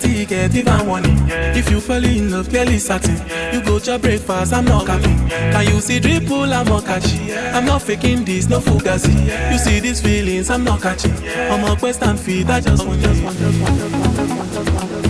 Chatty get even warning. If you fall in love, clearly certain. You go to breakfast, I'm not capping. Can you see dripple, I'm not catchy. I'm not faking this, no fugazi. You see these feelings, I'm not catching. I'm a quest and feed, I just want, just want, just want, just want, just want, just want, just want.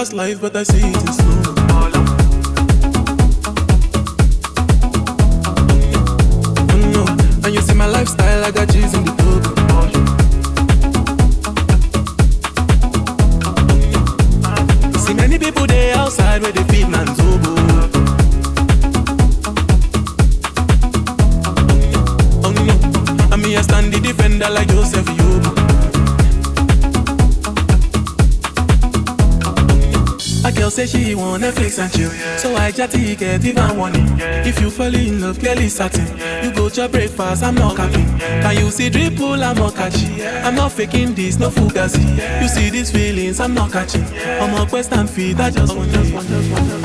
Fast life, but I see it in slow. Want Netflix and chill, so I chatty get even warning. If you fall in love, clearly certain. You go to breakfast, I'm not capping. Can you see drip, dripple, I'm not catching. I'm not faking this, no fugazi. You see these feelings, I'm not catching. I'm a quest and feed, I just want, just want, just want, just want,